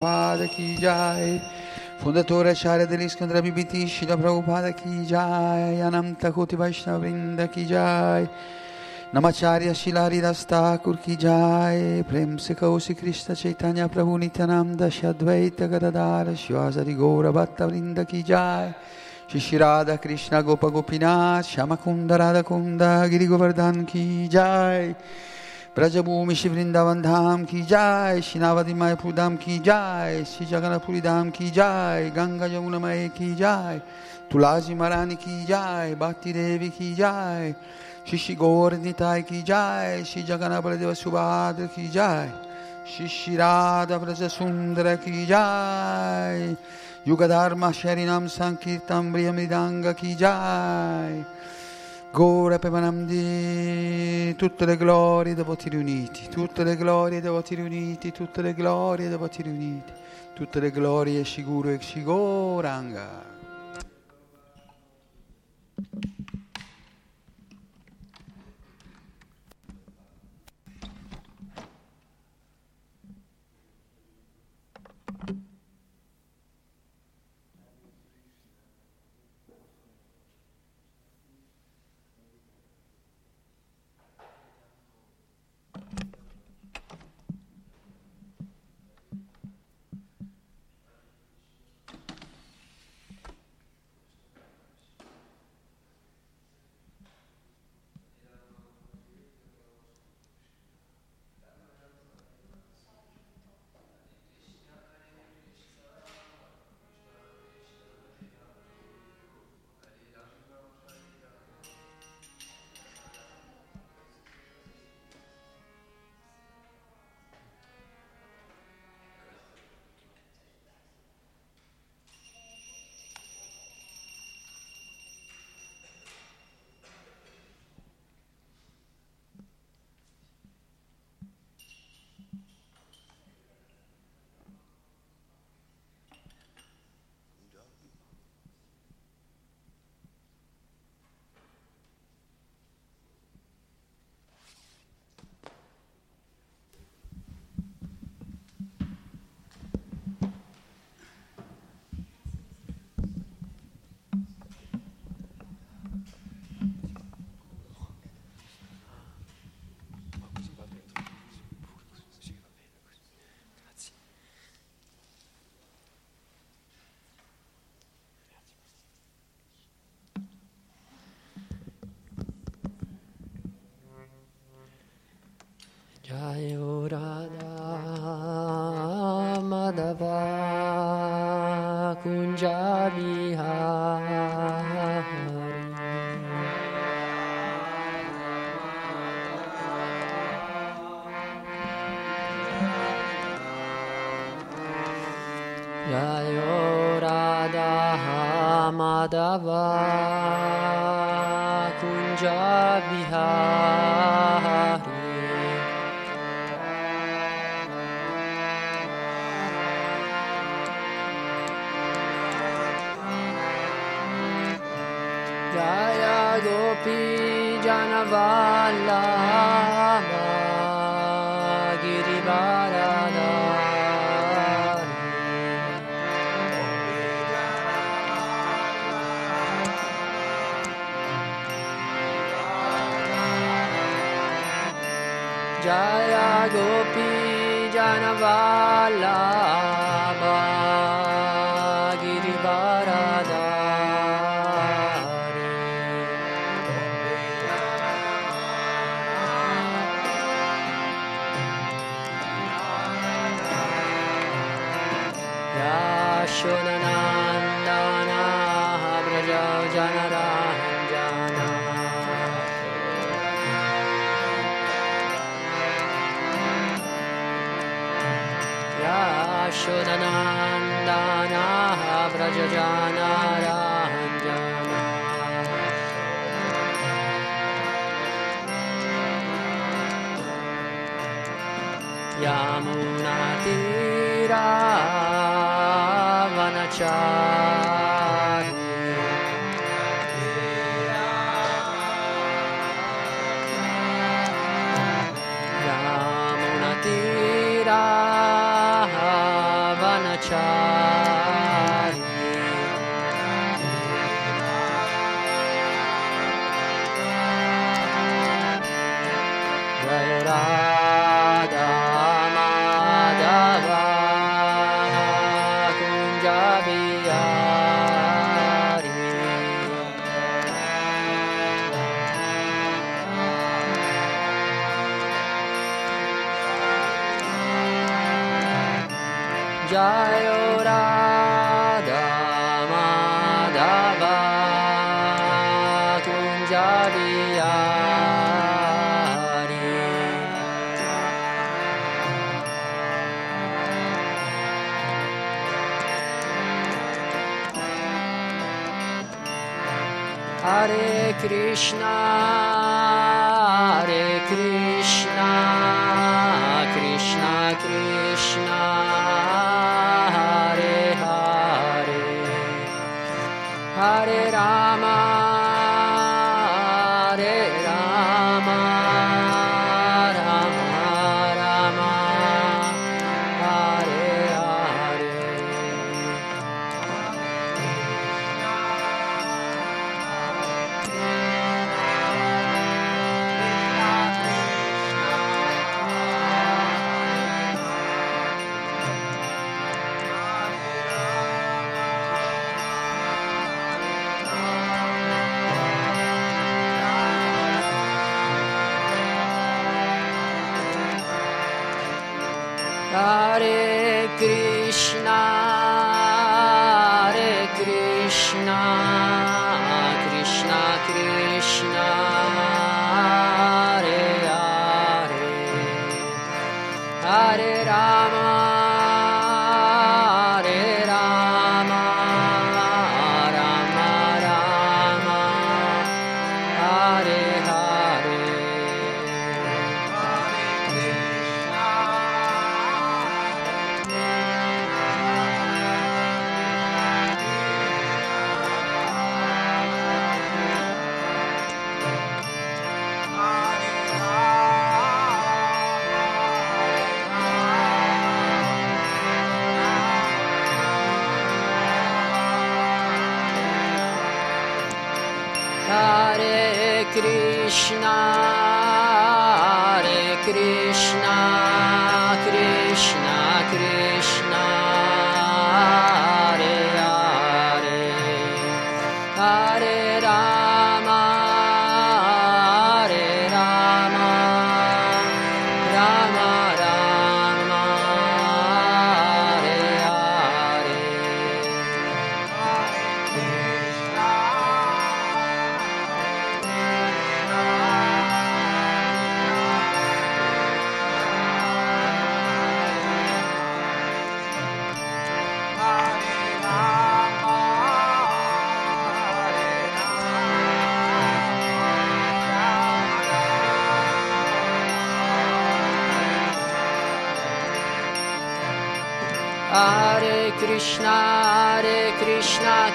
Prabhupada ki Fondatore Acharya dell'Iskandra Bibiti Shila Prabhupada ki jai. Ananta Koti Vaishnava Vrinda ki jai. Namacharya Shilari Rastakur ki jai. Prem se Krishna Chaitanya Prabhu Nityananda Shadvaita Gadadara Shivasari Gora Bhatta Vrinda ki Shishirada Krishna Gopa Gopinath Shamakunda Radha Kunda Giri Govardhan ki jai Braj Bhoomi श्री वृंदावन धाम की जय शिनावती मायपुर धाम की जाय श्री जगन्नाथपुरी धाम की जाय गंगा यमुना मय की जाय तुलसी महारानी की जाय भक्ति देवी की जाय श्री श्री गौर निताय की जाय श्री जगन्नाथ बलदेव सुभाद्र की जाय श्री श्री राधा ब्रज सुंदर की जाय युग धर्म शरीरम संकीर्तन मृदंग की जय Gora Pemanamdi, tutte le glorie dei voti riuniti, tutte le glorie dei voti riuniti, tutte le glorie dei voti riuniti, tutte le glorie Shiguru e Shigoranga. Punjabi Hari. Yayo Love. Krishna,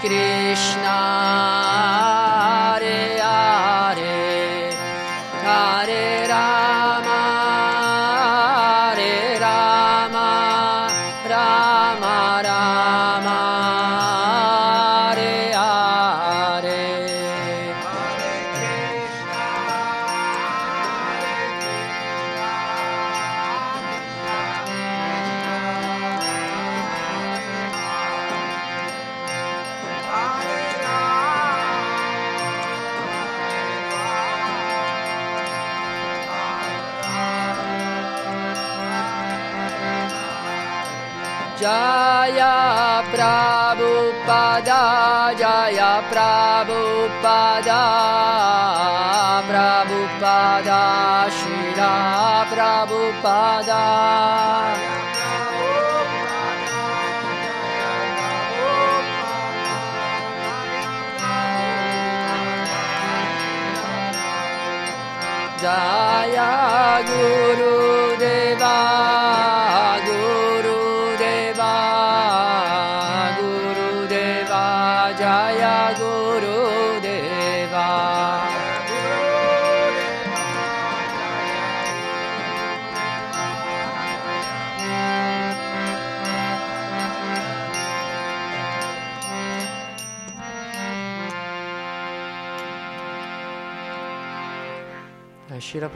Krishna Jaya Prabhupada, Jaya Prabhupada, Prabhupada, Shira Prabhupada. Jaya Guru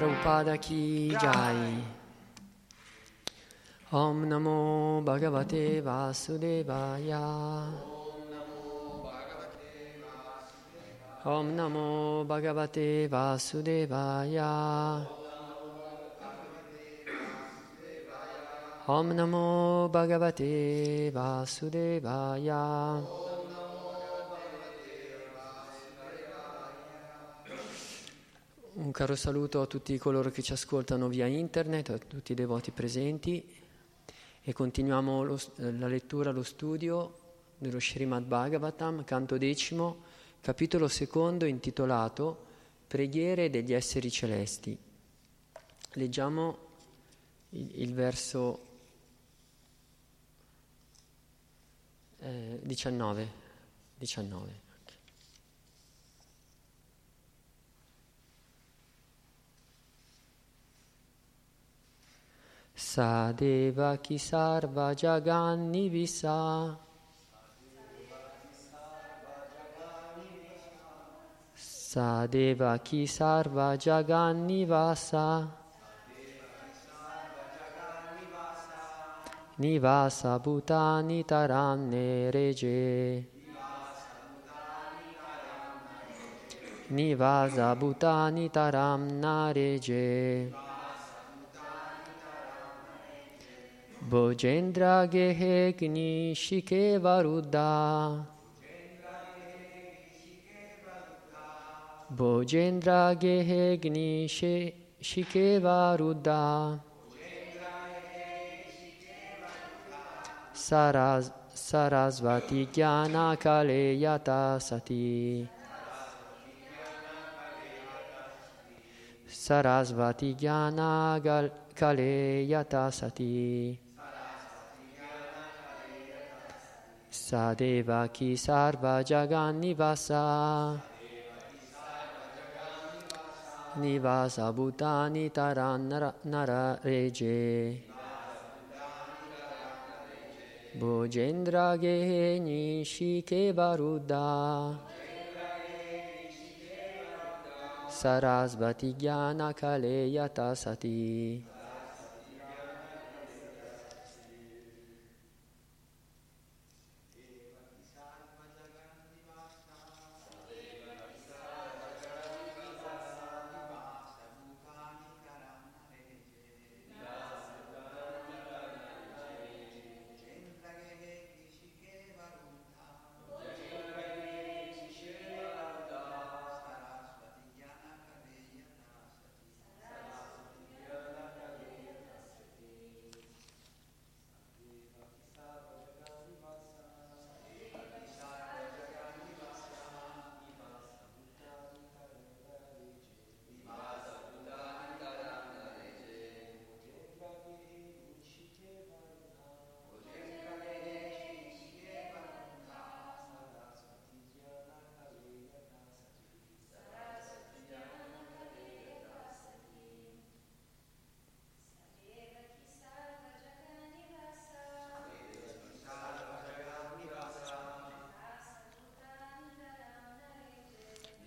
Prabhupada Ki Jai. Om Namo Bhagavate Vasudevaya. Om Namo Bhagavate Vasudevaya. Om Namo Bhagavate Vasudevaya. Un caro saluto a tutti coloro che ci ascoltano via internet, a tutti i devoti presenti e continuiamo lo- la lettura, lo studio dello Srimad Bhagavatam, canto decimo, capitolo secondo intitolato Preghiere degli esseri celesti. Leggiamo il, il verso eh, 19. 19. Sadeva ki sarva jaganni visa. Sadeva ki sarva jaganni vasa. Nivasa bhutani taranne reje. Nivasa bhutani taram reje Bojendra gehe gni shike varuddha Bojendra gehe gni shike varuddha Saras, Sarasvati jnana kaleyata sati Sarasvati jnana kaleyata sati Sadeva ki sarva jagannivasa Nivasa bhutani taran nara, nara reje Bojendra gehe nishike varuddha. Sarasvati jnana kaleyata sati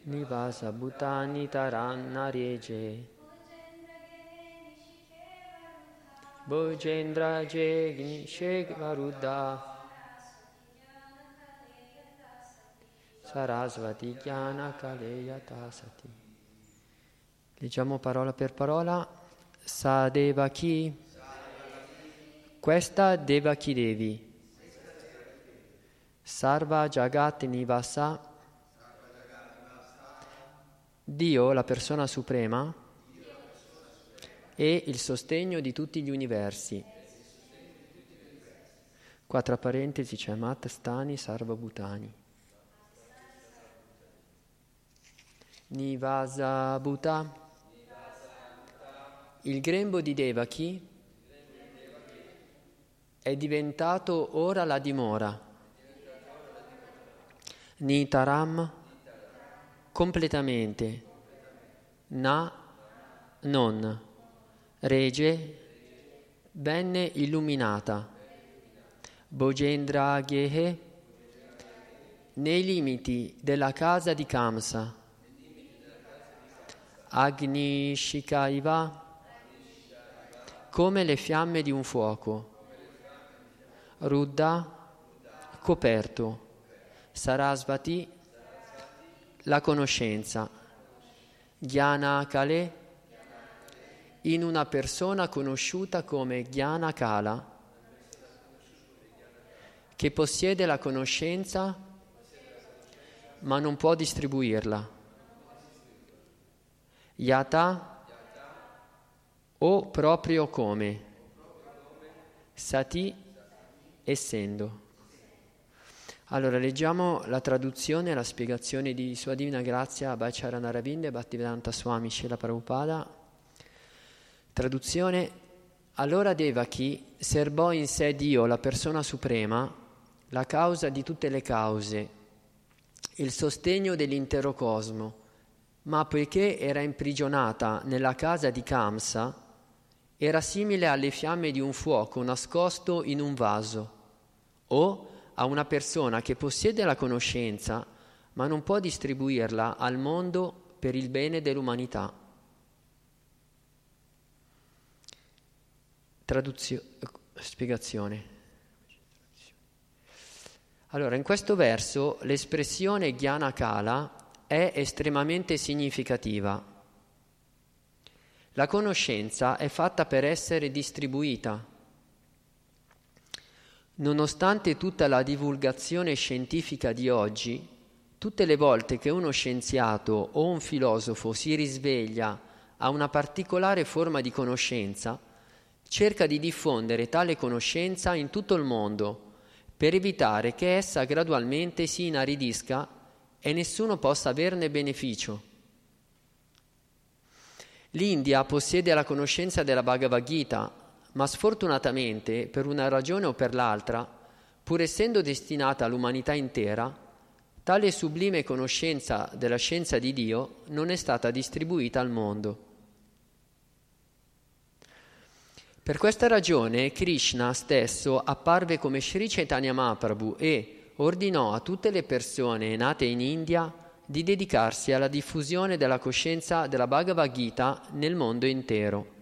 Nivasa Bhutani Taranna Reje Bhojendra Jegni Shekvaruddha Sarasvati Jnana Kaleyata Sati Leggiamo parola per parola. Sadevaki Questa Devaki Devi? Sarva Jagat Nivasa Dio, la persona suprema, e il sostegno di tutti gli universi. Qua tra parentesi c'è Mat Stani Sarva Bhutani. Nivasa Bhuta. Il grembo di Devaki è diventato ora la dimora. Nitaram completamente, na non, rege, bene illuminata, Bojendra Ghehe, nei limiti della casa di Kamsa, Agni Shikaiva, come le fiamme di un fuoco, Ruddha, coperto, Sarasvati, la conoscenza. Jnana Kale in una persona conosciuta come Jnana Kala che possiede la conoscenza ma non può distribuirla. Yata o proprio come. Sati essendo. Allora, leggiamo la traduzione e la spiegazione di Sua Divina Grazia Bacharana Ravinda e Bhaktivedanta Swami Shila Prabhupada. Traduzione Allora Devaki serbò in sé Dio, la persona suprema, la causa di tutte le cause, il sostegno dell'intero cosmo, ma poiché era imprigionata nella casa di Kamsa, era simile alle fiamme di un fuoco nascosto in un vaso, o a una persona che possiede la conoscenza ma non può distribuirla al mondo per il bene dell'umanità. Traduzio- spiegazione. Allora, in questo verso l'espressione Jnana Kala è estremamente significativa. La conoscenza è fatta per essere distribuita Nonostante tutta la divulgazione scientifica di oggi, tutte le volte che uno scienziato o un filosofo si risveglia a una particolare forma di conoscenza, cerca di diffondere tale conoscenza in tutto il mondo per evitare che essa gradualmente si inaridisca e nessuno possa averne beneficio. L'India possiede la conoscenza della Bhagavad Gita, ma sfortunatamente, per una ragione o per l'altra, pur essendo destinata all'umanità intera, tale sublime conoscenza della scienza di Dio non è stata distribuita al mondo. Per questa ragione Krishna stesso apparve come Sri Chaitanya Mahaprabhu e ordinò a tutte le persone nate in India di dedicarsi alla diffusione della coscienza della Bhagavad Gita nel mondo intero.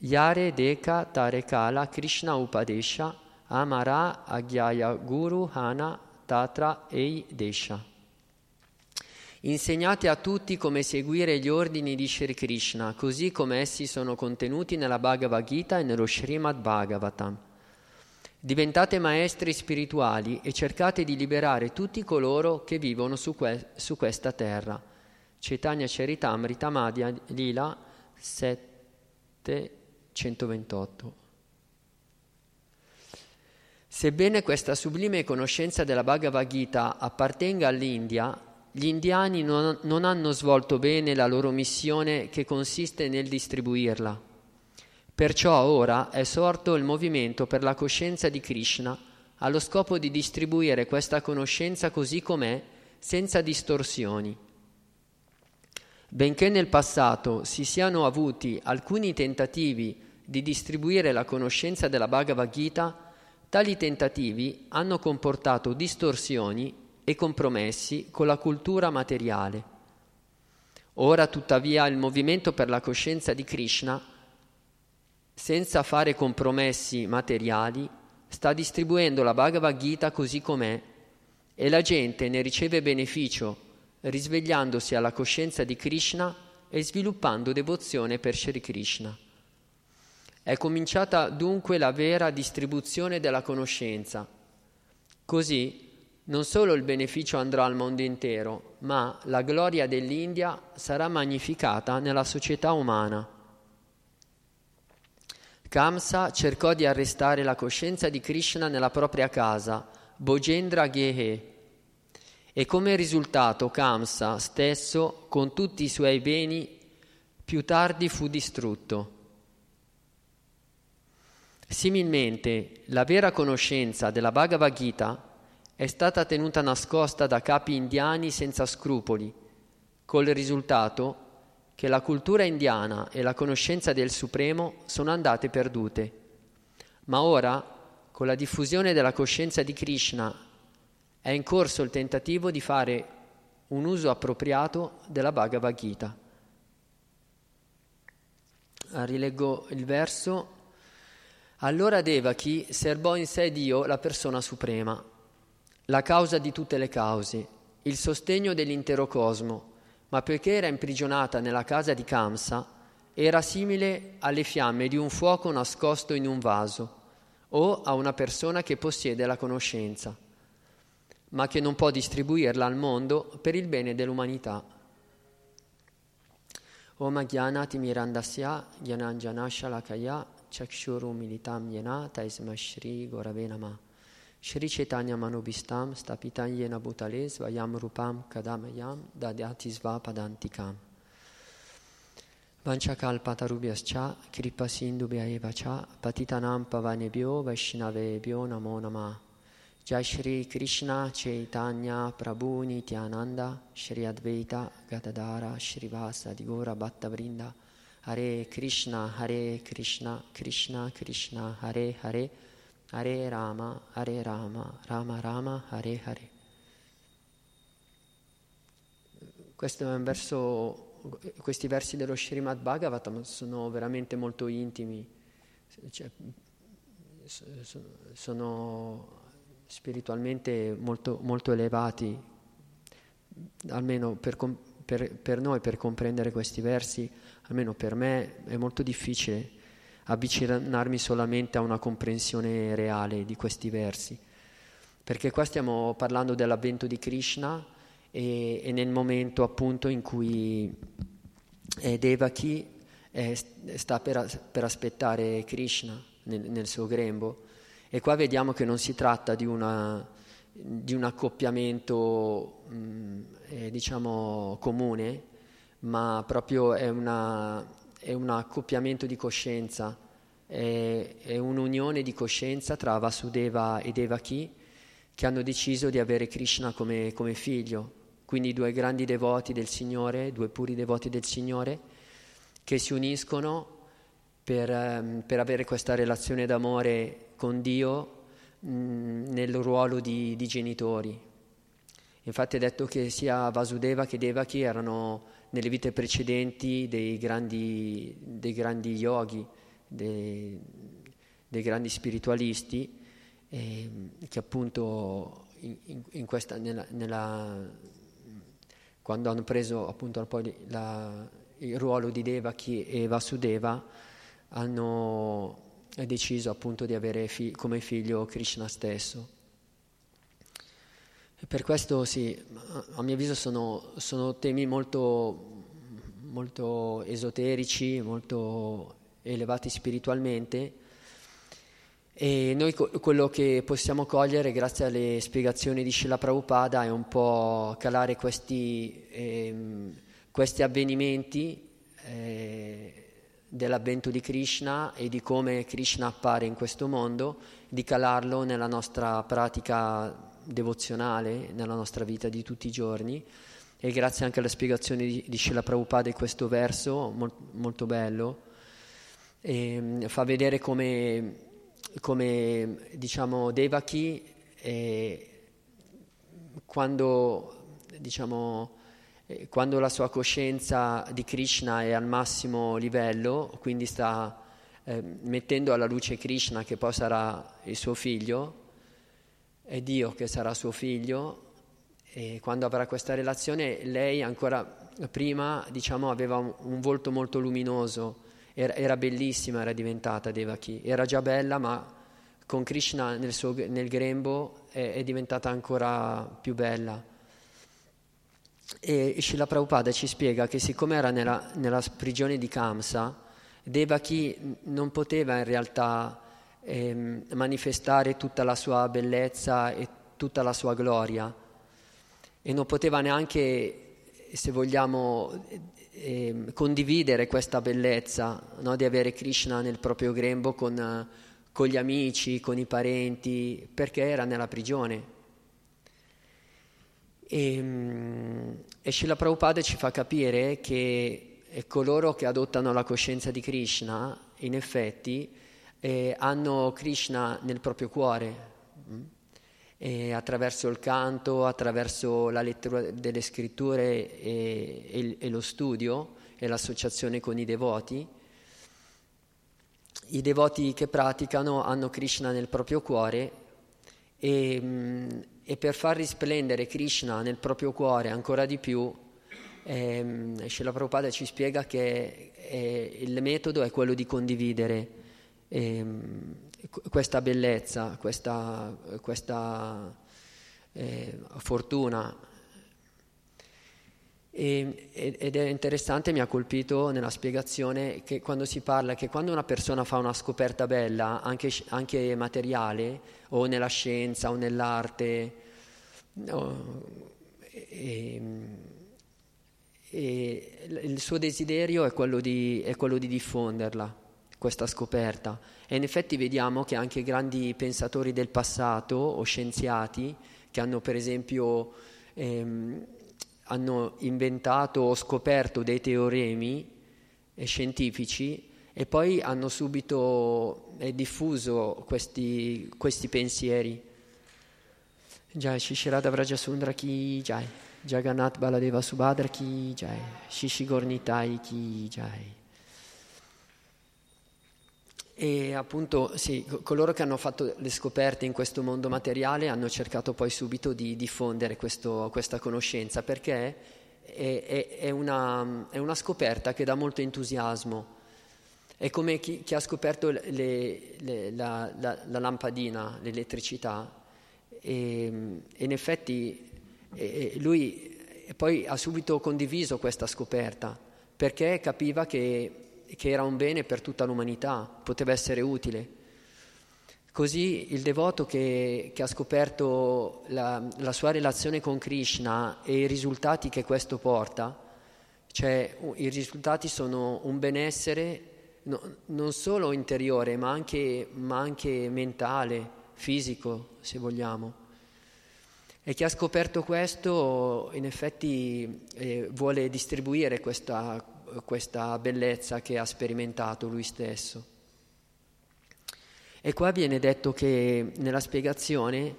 Yare Deka Tarekala Krishna Upadesha Amara Agyaya Guru Hana Tatra Ei Desha. Insegnate a tutti come seguire gli ordini di Sri Krishna, così come essi sono contenuti nella Bhagavad Gita e nello Srimad Bhagavatam. Diventate maestri spirituali e cercate di liberare tutti coloro che vivono su, que- su questa terra. Chaitanya Charitamrita Madhya Lila 7 128. Sebbene questa sublime conoscenza della Bhagavad Gita appartenga all'India, gli indiani non, non, hanno svolto bene la loro missione che consiste nel distribuirla. Perciò ora è sorto il movimento per la coscienza di Krishna allo scopo di distribuire questa conoscenza così com'è, senza distorsioni. Benché nel passato si siano avuti alcuni tentativi di distribuire la conoscenza della Bhagavad Gita, tali tentativi hanno comportato distorsioni e compromessi con la cultura materiale. Ora tuttavia il movimento per la coscienza di Krishna, senza fare compromessi materiali, sta distribuendo la Bhagavad Gita così com'è e la gente ne riceve beneficio risvegliandosi alla coscienza di Krishna e sviluppando devozione per Sri Krishna. È cominciata dunque la vera distribuzione della conoscenza. Così non solo il beneficio andrà al mondo intero, ma la gloria dell'India sarà magnificata nella società umana. Kamsa cercò di arrestare la coscienza di Krishna nella propria casa, Bojendra Gehe, e come risultato Kamsa stesso, con tutti i suoi beni, più tardi fu distrutto. Similmente, la vera conoscenza della Bhagavad Gita è stata tenuta nascosta da capi indiani senza scrupoli, col risultato che la cultura indiana e la conoscenza del Supremo sono andate perdute. Ma ora, con la diffusione della coscienza di Krishna, è in corso il tentativo di fare un uso appropriato della Bhagavad Gita. Rileggo il verso. Allora Devaki serbò in sé Dio, la persona suprema la causa di tutte le cause, il sostegno dell'intero cosmo, ma poiché era imprigionata nella casa di Kamsa, era simile alle fiamme di un fuoco nascosto in un vaso o a una persona che possiede la conoscenza, ma che non può distribuirla al mondo per il bene dell'umanità. Om Gyanati Mirandasya Gyananjanasha Lakaya Chakshuru Militam Yena Taisma Shri Goravenama Shri Chaitanya Manubhistam Stapitan Yena Bhutale Svayam Rupam Kadamayam Dadyati Svapadantikam Vanchakalpatarubhyascha Cha Patitanam Pavanebhyo Vaishnavebhyo Namo Namah Jai Shri Krishna Chaitanya Prabhu Nityananda Shri Advaita Gadadara Shri Vasa Digora Bhatta Vrinda Hare Krishna Hare Krishna Krishna Krishna Hare Hare Hare Rama, Hare Rama, Rama Rama, Hare Hare. Verso, questi versi dello Srimad Bhagavatam sono veramente molto intimi, cioè, sono spiritualmente molto, molto elevati, almeno per, per, per noi per comprendere questi versi, almeno per me è molto difficile avvicinarmi solamente a una comprensione reale di questi versi, perché qua stiamo parlando dell'avvento di Krishna e, e nel momento appunto in cui eh, Devaki eh, sta per, per, aspettare Krishna nel, nel, suo grembo. E qua vediamo che non si tratta di, una, di un accoppiamento mh, mm, eh, diciamo comune, ma proprio è una, è un accoppiamento di coscienza, è, è un'unione di coscienza tra Vasudeva e Devaki che hanno deciso di avere Krishna come, come figlio, quindi due grandi devoti del Signore, due puri devoti del Signore, che si uniscono per, ehm, per avere questa relazione d'amore con Dio mh, nel ruolo di, di, genitori. Infatti è detto che sia Vasudeva che Devaki erano nelle vite precedenti dei grandi, dei grandi yogi, dei, dei grandi spiritualisti, eh, che appunto in, in questa, nella, nella, quando hanno preso appunto poi la, il ruolo di Devaki e Vasudeva, hanno deciso appunto di avere fi, come figlio Krishna stesso. Per questo sì, a mio avviso sono, sono temi molto, molto, esoterici, molto elevati spiritualmente. E noi quello che possiamo cogliere grazie alle spiegazioni di Srila Prabhupada è un po' calare questi, ehm, questi avvenimenti eh, dell'avvento di Krishna e di come Krishna appare in questo mondo, di calarlo nella nostra pratica devozionale nella nostra vita di tutti i giorni. E grazie anche alla spiegazione di, di Srila Prabhupada di questo verso molt, molto bello. E, fa vedere come, come diciamo Devaki eh, quando, diciamo, eh, quando la sua coscienza di Krishna è al massimo livello, quindi sta eh, mettendo alla luce Krishna che poi sarà il suo figlio, è Dio che sarà suo figlio, e quando avrà questa relazione lei ancora prima diciamo, aveva un, volto molto luminoso, era, era, bellissima, era diventata Devaki, era già bella ma con Krishna nel, suo, nel grembo è, è, diventata ancora più bella. E Srila Prabhupada ci spiega che siccome era nella, nella prigione di Kamsa, Devaki non poteva in realtà eh, manifestare tutta la sua bellezza e tutta la sua gloria e non poteva neanche, se vogliamo, eh, condividere questa bellezza no? di avere Krishna nel proprio grembo con, con gli amici, con i parenti, perché era nella prigione. E, e Srila Prabhupada ci fa capire che e coloro che adottano la coscienza di Krishna, in effetti, eh, hanno Krishna nel proprio cuore. Mm? E attraverso il canto, attraverso la lettura delle scritture e, e, e lo studio e l'associazione con i devoti, i devoti che praticano hanno Krishna nel proprio cuore e, mm, e per far risplendere Krishna nel proprio cuore ancora di più eh, Srila Prabhupada ci spiega che eh, il metodo è quello di condividere eh, questa bellezza, questa, questa eh, fortuna. E, ed è interessante, mi ha colpito nella spiegazione che quando si parla che quando una persona fa una scoperta bella, anche, anche materiale, o nella scienza o nell'arte, no, e, e il suo desiderio è quello, di, è quello, di, diffonderla, questa scoperta. E in effetti vediamo che anche grandi pensatori del passato o scienziati che hanno per esempio ehm, hanno inventato o scoperto dei teoremi eh, scientifici e poi hanno subito diffuso questi, questi pensieri. Jai Shishirada Vrajasundra Ki Jai. Jagannath Baladeva Subhadra Ki Jai, Shishi Gornitai Ki Jai. E appunto, sì, coloro che hanno fatto le scoperte in questo mondo materiale hanno cercato poi subito di diffondere questo, questa conoscenza perché è, è, è, una, è, una, scoperta che dà molto entusiasmo. È come chi, chi ha scoperto le, le, la, la, la, lampadina, l'elettricità, e, in effetti lui poi ha subito condiviso questa scoperta perché capiva che, che era un bene per tutta l'umanità, poteva essere utile. Così il devoto che, che ha scoperto la, la, sua relazione con Krishna e i risultati che questo porta, cioè i risultati sono un benessere no, non solo interiore ma anche, ma anche mentale, fisico se vogliamo. E chi ha scoperto questo in effetti eh, vuole distribuire questa, questa bellezza che ha sperimentato lui stesso. E qua viene detto che nella spiegazione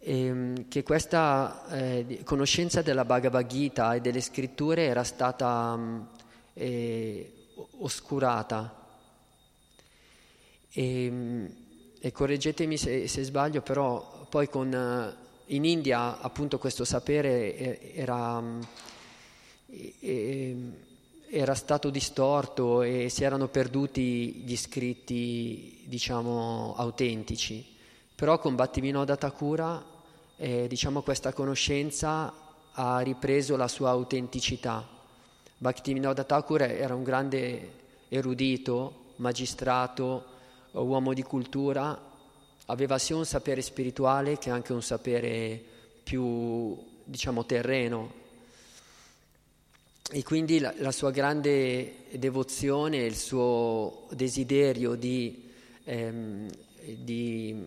ehm, che questa eh, conoscenza della Bhagavad Gita e delle scritture era stata mm, eh, oscurata. E, mm, e correggetemi se, se, sbaglio, però poi con in India appunto questo sapere era, era, stato distorto e si erano perduti gli scritti diciamo autentici, però con Bhattivinoda Thakura eh, diciamo, questa conoscenza ha ripreso la sua autenticità. Bhattivinoda Thakur era un grande erudito, magistrato, uomo di cultura aveva sia un sapere spirituale che anche un sapere più, diciamo, terreno. E quindi la, la sua grande devozione, il suo desiderio di, ehm, di,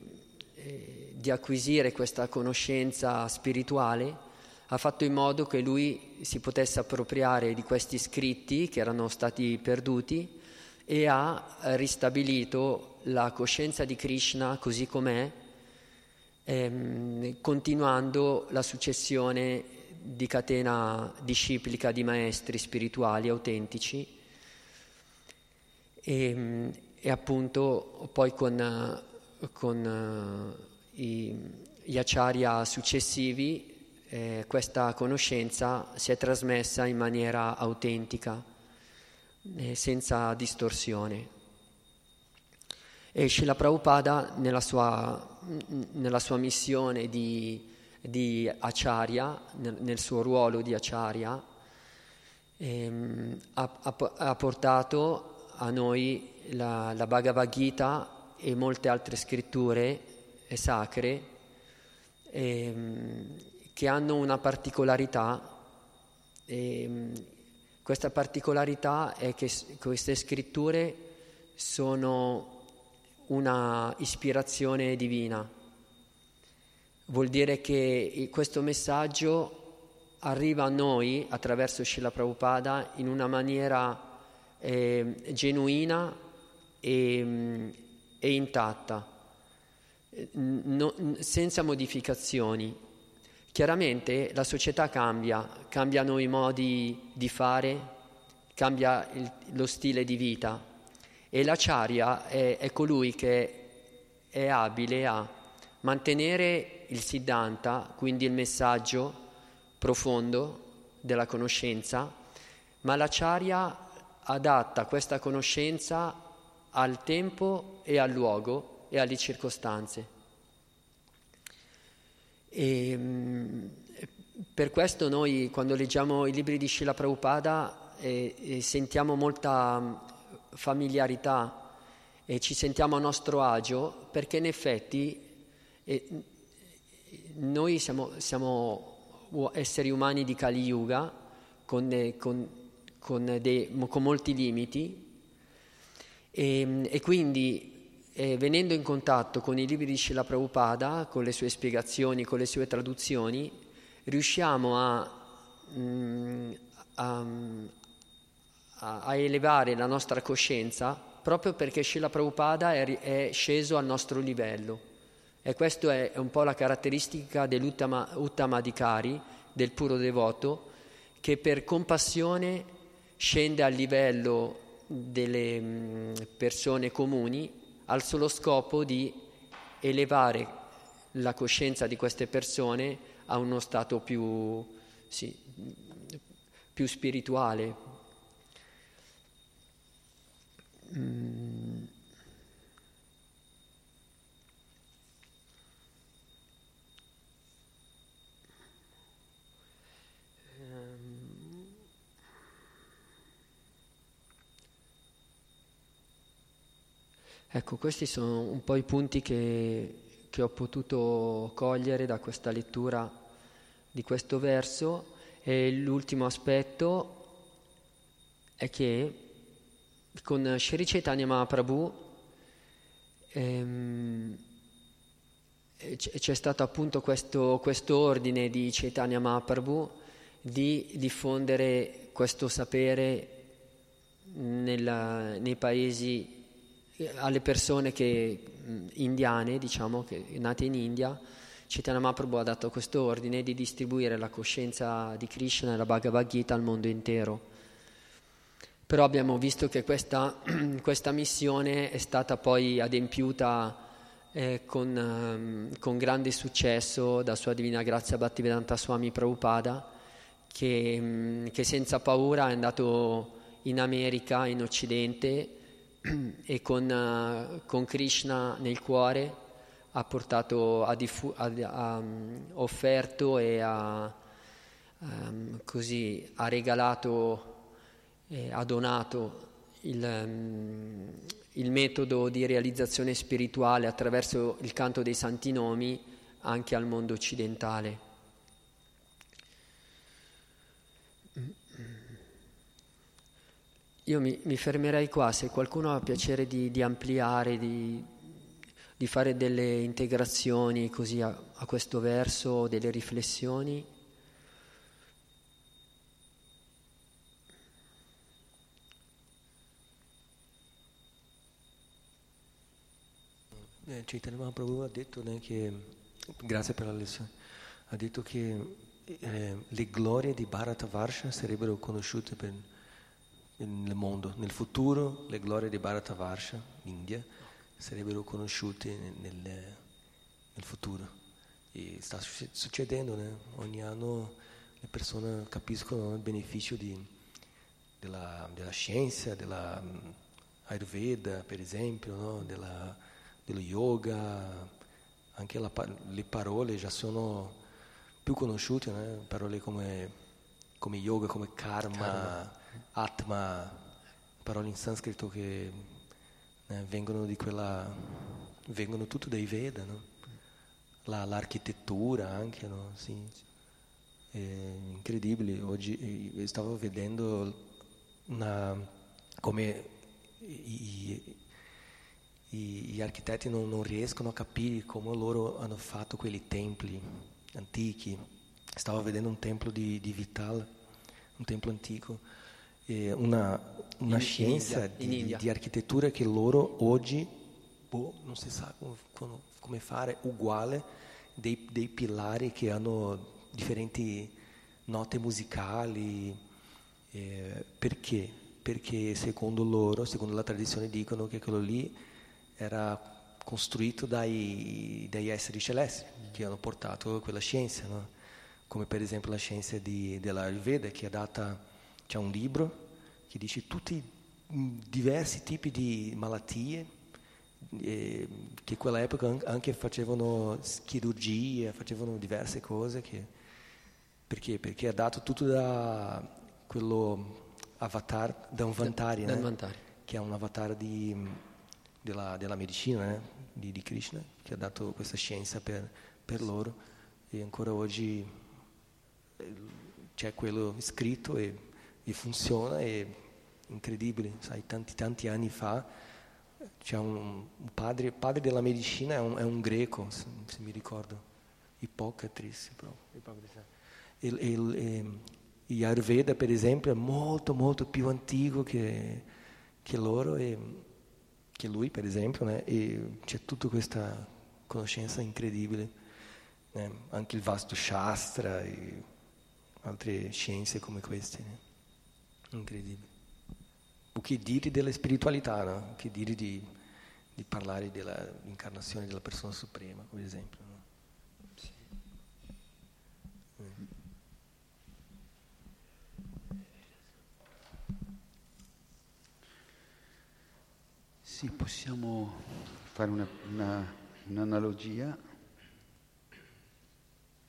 eh, di acquisire questa conoscenza spirituale ha fatto in modo che lui si potesse appropriare di questi scritti che erano stati perduti e ha ristabilito la coscienza di Krishna così com'è ehm, continuando la successione di catena disciplica di maestri spirituali autentici e, e appunto poi con, con uh, i, gli acharya successivi eh, questa conoscenza si è trasmessa in maniera autentica, eh, senza distorsione. E Srila Prabhupada nella sua, nella sua missione di, di acharya, nel, nel, suo ruolo di acharya, ehm, ha, ha, ha, portato a noi la, la Bhagavad Gita e molte altre scritture sacre ehm, che hanno una particolarità. E questa particolarità è che queste scritture sono una ispirazione divina. Vuol dire che questo messaggio arriva a noi attraverso Srila Prabhupada in una maniera eh, genuina e, e intatta, no, senza modificazioni. Chiaramente la società cambia, cambiano i modi di fare, cambia il, lo stile di vita e l'acciaria è, è colui che è abile a mantenere il siddhanta, quindi il messaggio profondo della conoscenza, ma l'acciaria adatta questa conoscenza al tempo e al luogo e alle circostanze. E, mm, per questo noi quando leggiamo i libri di Srila Prabhupada eh, eh, sentiamo molta mm, familiarità e ci sentiamo a nostro agio perché in effetti eh, noi siamo, siamo, esseri umani di Kali Yuga con, con, con, dei, con molti limiti e, mm, e quindi e venendo in contatto con i libri di Srila Prabhupada, con le sue spiegazioni, con le sue traduzioni, riusciamo a, mm, a, a elevare la nostra coscienza proprio perché Srila Prabhupada è, è sceso al nostro livello. E questa è un po' la caratteristica dell'Uttamadikari, del puro devoto, che per compassione scende al livello delle mm, persone comuni al solo scopo di elevare la coscienza di queste persone a uno stato più, sì, più spirituale. Mm. Ecco, questi sono un po' i punti che, che ho potuto cogliere da questa lettura di questo verso. E l'ultimo aspetto è che con Sri Chaitanya Mahaprabhu ehm, c'è stato appunto questo, questo ordine di Chaitanya Mahaprabhu di diffondere questo sapere nella, nei paesi alle persone che, indiane, diciamo, che, nate in India, Chaitanya Mahaprabhu ha dato questo ordine di distribuire la coscienza di Krishna e la Bhagavad Gita al mondo intero. Però abbiamo visto che questa, questa missione è stata poi adempiuta eh, con, um, con, grande successo da Sua Divina Grazia Bhaktivedanta Swami Prabhupada, che, che senza paura è andato in America, in Occidente, e con, uh, con, Krishna nel cuore ha portato, ha, diffu- ha, ha um, offerto e ha, um, così, ha regalato e ha donato il, um, il metodo di realizzazione spirituale attraverso il canto dei santi nomi anche al mondo occidentale. Io mi, mi, fermerei qua, se qualcuno ha piacere di, di ampliare, di, di, fare delle integrazioni così a, a questo verso, delle riflessioni. Eh, Chaitanya Mahaprabhu ha detto che grazie per la lezione. Ha detto che eh, le glorie di Bharata Varsha sarebbero conosciute per, nel mondo. Nel futuro le glorie di Bharata Varsha, India, sarebbero conosciute nel, nel futuro. E sta succedendo, né? ogni anno le persone capiscono il beneficio di, della, della, scienza, della um, Ayurveda per esempio, no? della, dello yoga, anche la, le parole già sono più conosciute, né? parole come, come, yoga, come karma, karma, atma, parole in sanscrito che né, vengono di quella, vengono tutto dai Veda, no? La, l'architettura anche, no? Sì. È incredibile, oggi stavo vedendo una, come i, i, gli architetti non, non, riescono a capire come loro hanno fatto quei templi antichi. Stavo vedendo un templo di, di Vital, un templo antico, una, una in, scienza in India, di, di, architettura che loro oggi boh, non si sa come, come fare uguale dei, dei, pilari che hanno differenti note musicali. Eh, perché? Perché secondo loro, secondo la tradizione, dicono che quello lì era costruito dai, dagli esseri celesti che hanno portato quella scienza, no? come per esempio la scienza di, della Ayurveda che è data, c'è un libro che dice tutti i diversi tipi di malattie eh, che in quella epoca anche facevano chirurgia, facevano diverse cose che, perché? Perché è dato tutto da quello avatar, da un Vantari, da, né? che è un avatar di della, della medicina, eh, di, di, Krishna, che ha dato questa scienza per, per loro e ancora oggi eh, c'è quello scritto e, e funziona, è incredibile, sai, tanti, tanti anni fa c'è un, un padre, padre della medicina è un, è un greco, se, se, mi ricordo, Ippocrates, e, e, Ayurveda per esempio è molto molto più antico che, che loro e, che lui per esempio, né? e c'è tutta questa conoscenza incredibile, né? anche il vasto Shastra e altre scienze come queste, né? Incredibile. O che dire della spiritualità, no? che dire di, di parlare dell'incarnazione della persona suprema, per esempio. No? Sì. Mm. Sì, possiamo fare una, una, un'analogia.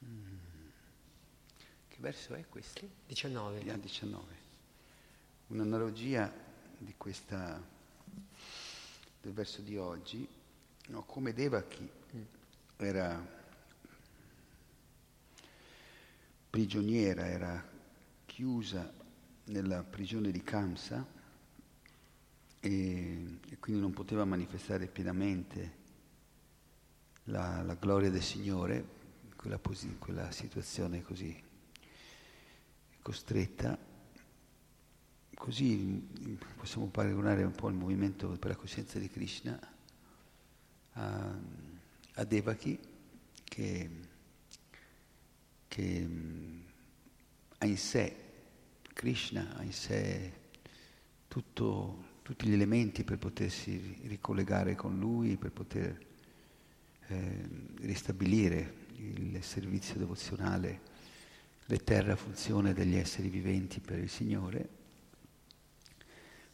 Mm. Che verso è questo? 19. Ah, 19. Un'analogia di questa, del verso di oggi, no, come Devaki mm. era prigioniera, era chiusa nella prigione di Kamsa, e, e quindi non poteva manifestare pienamente la, la gloria del Signore in quella, posi, quella situazione così costretta. Così possiamo paragonare un po' il movimento per la coscienza di Krishna a, a Devaki che, che ha in sé, Krishna ha in sé tutto tutti gli elementi per potersi ricollegare con lui, per poter eh, ristabilire il servizio devozionale, l'eterna funzione degli esseri viventi per il Signore,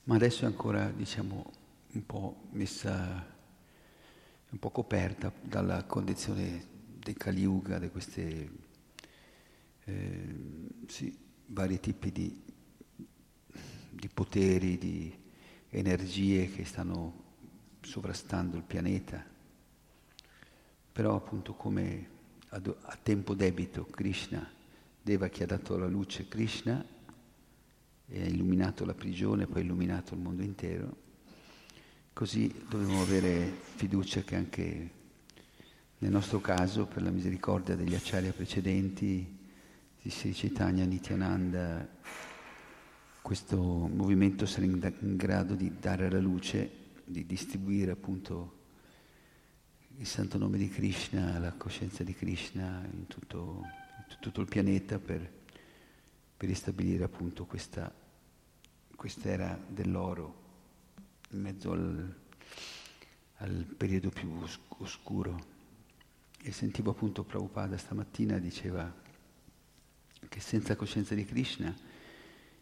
ma adesso è ancora diciamo, un po' messa, un po' coperta dalla condizione del Kali Yuga, di questi eh, sì, vari tipi di, di poteri, di, energie che stanno sovrastando il pianeta, però appunto come a tempo debito Krishna, Deva che ha dato la luce Krishna e ha illuminato la prigione, poi ha illuminato il mondo intero, così dobbiamo avere fiducia che anche nel nostro caso, per la misericordia degli acciari precedenti, di Sri Chaitanya Nityananda, questo movimento sarà in, in grado di dare alla luce, di distribuire appunto il santo nome di Krishna, la coscienza di Krishna in tutto, in tutto il pianeta per, per ristabilire appunto questa, quest'era dell'oro in mezzo al, al periodo più oscuro. E sentivo appunto Prabhupada stamattina diceva che senza coscienza di Krishna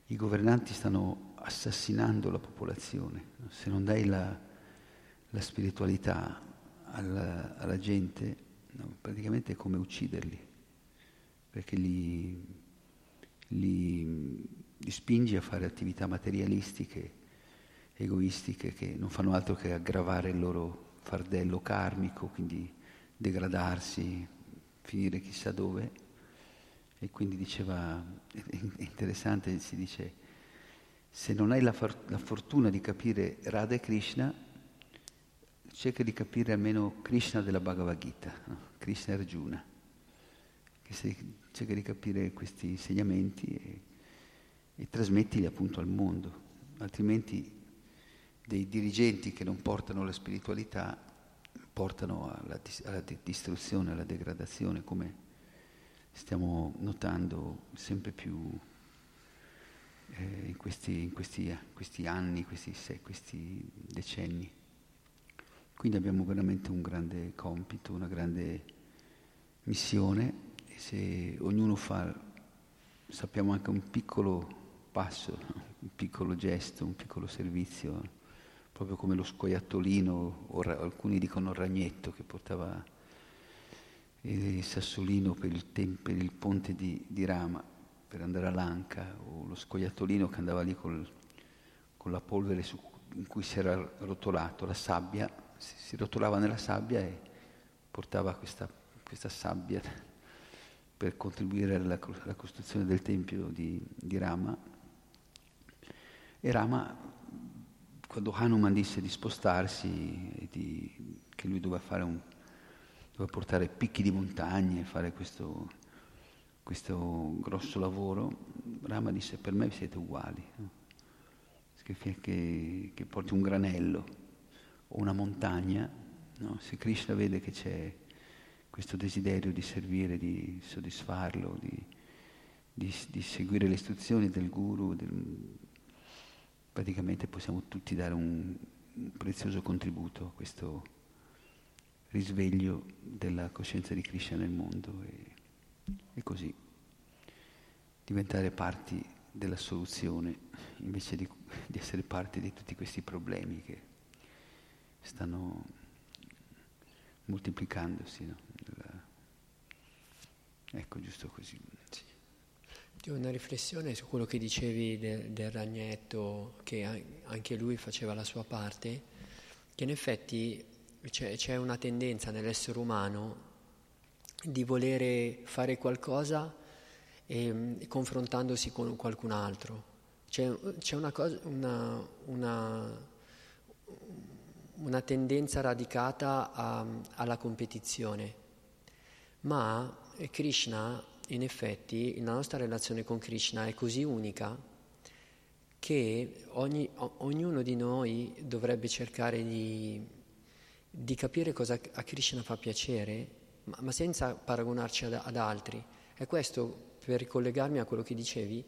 i governanti stanno assassinando la popolazione. Se non dai la, la spiritualità alla, alla gente, no, praticamente è come ucciderli, perché li, li, li spingi a fare attività materialistiche, egoistiche, che non fanno altro che aggravare il loro fardello karmico, quindi degradarsi, finire chissà dove. E quindi diceva, è interessante, si dice, se non hai la, la fortuna di capire Radha e Krishna, cerca di capire almeno Krishna della Bhagavad Gita, no? Krishna Arjuna, che cerca di capire questi insegnamenti e, trasmettili appunto al mondo, altrimenti dei dirigenti che non portano la spiritualità portano alla, alla distruzione, alla degradazione, come stiamo notando sempre più eh, in, questi, in questi, questi, anni, questi, questi decenni. Quindi abbiamo veramente un grande compito, una grande missione e se ognuno fa, sappiamo anche un piccolo passo, un piccolo gesto, un piccolo servizio, proprio come lo scoiattolino, o ra- alcuni dicono ragnetto che portava il sassolino per il, tem- per il ponte di, di, Rama per andare a Lanka, o lo scoiattolino che andava lì col, con la polvere su, in cui si era rotolato, la sabbia, si, si rotolava nella sabbia e portava questa, questa sabbia per contribuire alla, alla, costruzione del tempio di, di Rama. E Rama quando Hanuman disse di spostarsi di, che lui doveva, un, doveva portare picchi di montagne, fare questo, questo grosso lavoro, Rama disse per me siete uguali, no? che, che, che, porti un granello o una montagna, no? se Krishna vede che c'è questo desiderio di servire, di soddisfarlo, di, di, di seguire le istruzioni del guru, del, praticamente possiamo tutti dare un, prezioso contributo a questo risveglio della coscienza di Krishna nel mondo e, e così diventare parti della soluzione invece di, di, essere parte di tutti questi problemi che stanno moltiplicandosi. No? Ecco, giusto così. Sì. Una riflessione su quello che dicevi del, del ragnetto, che anche lui faceva la sua parte, che in effetti c'è, c'è una tendenza nell'essere umano di volere fare qualcosa e, confrontandosi con qualcun altro. C'è, c'è una, cosa, una, una, una, tendenza radicata a, alla competizione, ma Krishna in effetti la nostra relazione con Krishna è così unica che ogni, ognuno di noi dovrebbe cercare di, di, capire cosa a Krishna fa piacere, ma, ma senza paragonarci ad, ad, altri. E questo per ricollegarmi a quello che dicevi,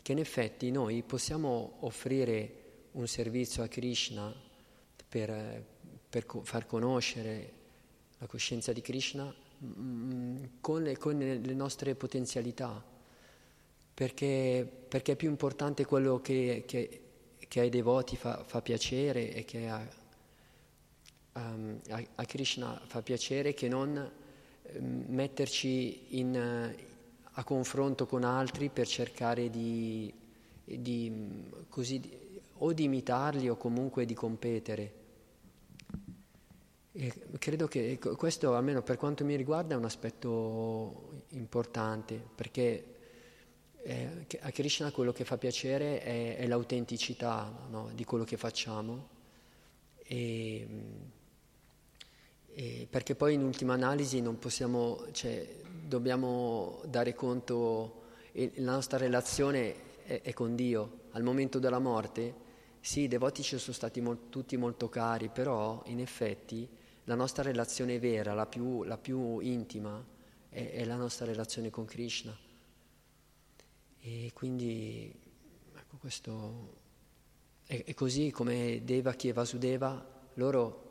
che in effetti noi possiamo offrire un servizio a Krishna per, per far conoscere la coscienza di Krishna con le, con le, nostre potenzialità, perché, perché, è più importante quello che, che, che ai devoti fa, fa, piacere e che a, um, a, a, Krishna fa piacere che non um, metterci in, a confronto con altri per cercare di, di, così, o di imitarli o comunque di competere. E credo che questo, almeno per quanto mi riguarda, è un aspetto importante, perché eh, a Krishna quello che fa piacere è, è l'autenticità no, di quello che facciamo, e, e perché poi in ultima analisi non possiamo, cioè, dobbiamo dare conto, la nostra relazione è, è con Dio. Al momento della morte, sì, i devoti ci sono stati molt, tutti molto cari, però in effetti la nostra relazione vera, la più, la più intima, è, è, la nostra relazione con Krishna. E quindi, ecco, questo è, è così come Devaki e Vasudeva, loro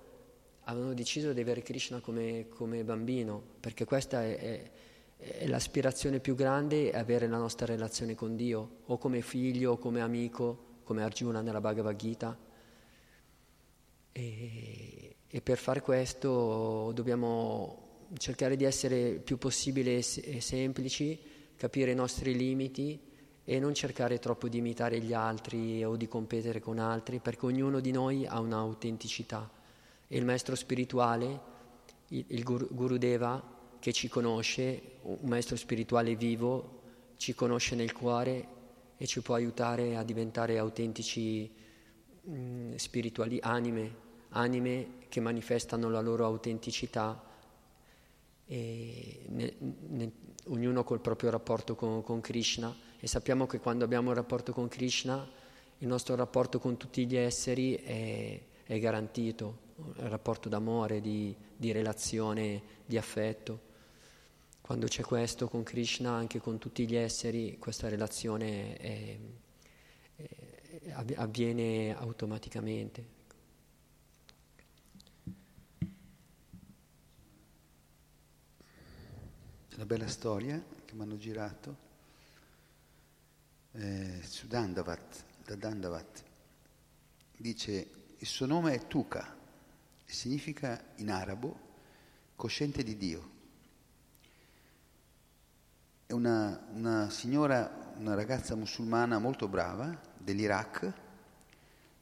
avevano deciso di avere Krishna come, come bambino, perché questa è, è, l'aspirazione più grande, avere la nostra relazione con Dio, o come figlio, o come amico, come Arjuna nella Bhagavad Gita. E, e per fare questo dobbiamo cercare di essere il più possibile semplici, capire i nostri limiti e non cercare troppo di imitare gli altri o di competere con altri, perché ognuno di noi ha un'autenticità. E il maestro spirituale, il, Guru, Deva, che ci conosce, un maestro spirituale vivo, ci conosce nel cuore e ci può aiutare a diventare autentici mh, spirituali, anime, anime che manifestano la loro autenticità, ne, ne, ognuno col proprio rapporto con, con Krishna e sappiamo che quando abbiamo un rapporto con Krishna il nostro rapporto con tutti gli esseri è, è garantito, un rapporto d'amore, di, di, relazione, di affetto. Quando c'è questo con Krishna, anche con tutti gli esseri, questa relazione è, è, avviene automaticamente. Una bella storia che mi hanno girato eh, su Dandavat, da Dandavat. Dice, il suo nome è Tuka e significa in arabo cosciente di Dio. È una, una signora, una ragazza musulmana molto brava dell'Iraq,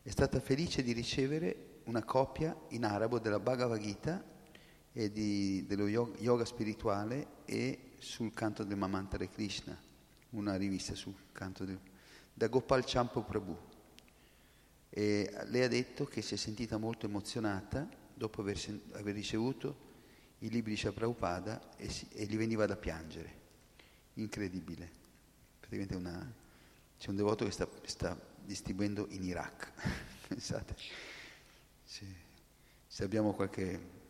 è stata felice di ricevere una copia in arabo della Bhagavad Gita e di, dello yoga spirituale e sul canto del Mamantare Krishna una rivista sul canto di, da Gopal Champo Prabhu. E lei ha detto che si è sentita molto emozionata dopo aver, aver ricevuto i libri di Prabhupada e, si, e, gli veniva da piangere. Incredibile. Praticamente una, c'è un devoto che sta, sta distribuendo in Iraq. Pensate. Se, se abbiamo qualche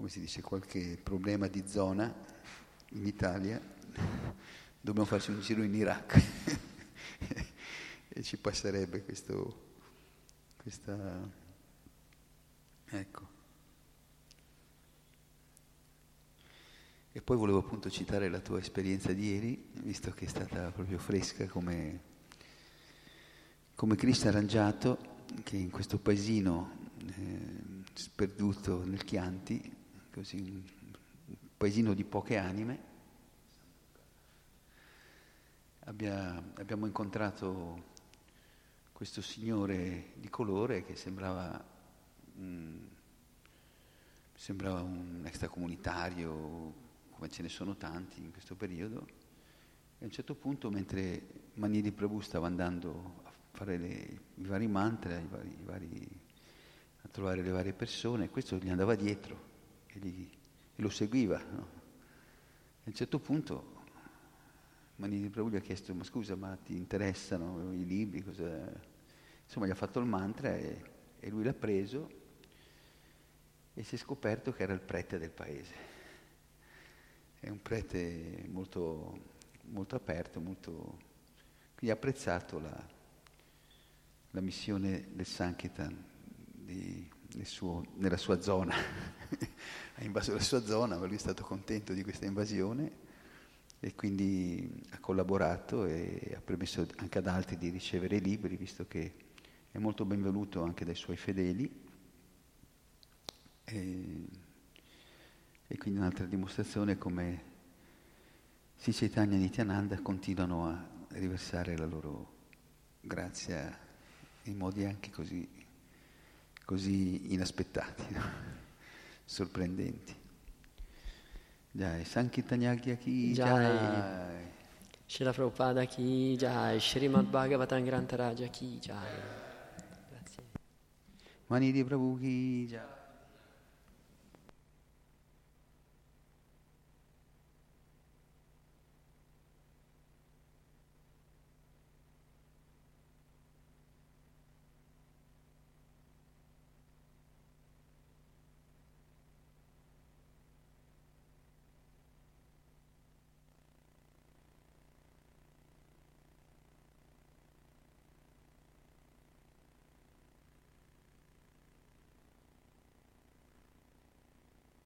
come si dice, qualche problema di zona, in Italia, dobbiamo farci un giro in Iraq e ci passerebbe questo, questa... Ecco. E poi volevo appunto citare la tua esperienza di ieri, visto che è stata proprio fresca come, come Cristo arrangiato che in questo paesino eh, sperduto nel Chianti, così paesino di poche anime, abbia, abbiamo incontrato questo signore di colore che sembrava, mm, sembrava un extracomunitario, come ce ne sono tanti in questo periodo, e a un certo punto, mentre Manili Prabhu stava andando a fare le, i vari mantra, i vari, i vari, a trovare le varie persone, questo gli andava dietro e gli e lo seguiva. No? a un certo punto Manini Prabhu gli ha chiesto, ma scusa, ma ti interessano i libri? Cosa... Insomma, gli ha fatto il mantra e, e lui l'ha preso e si è scoperto che era il prete del paese. È un prete molto, molto aperto, molto... quindi ha apprezzato la, la missione del Sankirtan di, nel suo, nella sua zona, ha invaso la sua zona, ma lui è stato contento di questa invasione e quindi ha collaborato e ha permesso anche ad altri di ricevere i libri, visto che è molto benvenuto anche dai suoi fedeli. E, e quindi un'altra dimostrazione come Sri Chaitanya e Nityananda continuano a riversare la loro grazia in modi anche così così inaspettati, no? Sorprendenti. Jai, Sankirtanyagya ki jai. Srila Prabhupada ki jai, Srimad Bhagavatam Grantaraja ki jai. Grazie. Mani di Prabhu ki jai.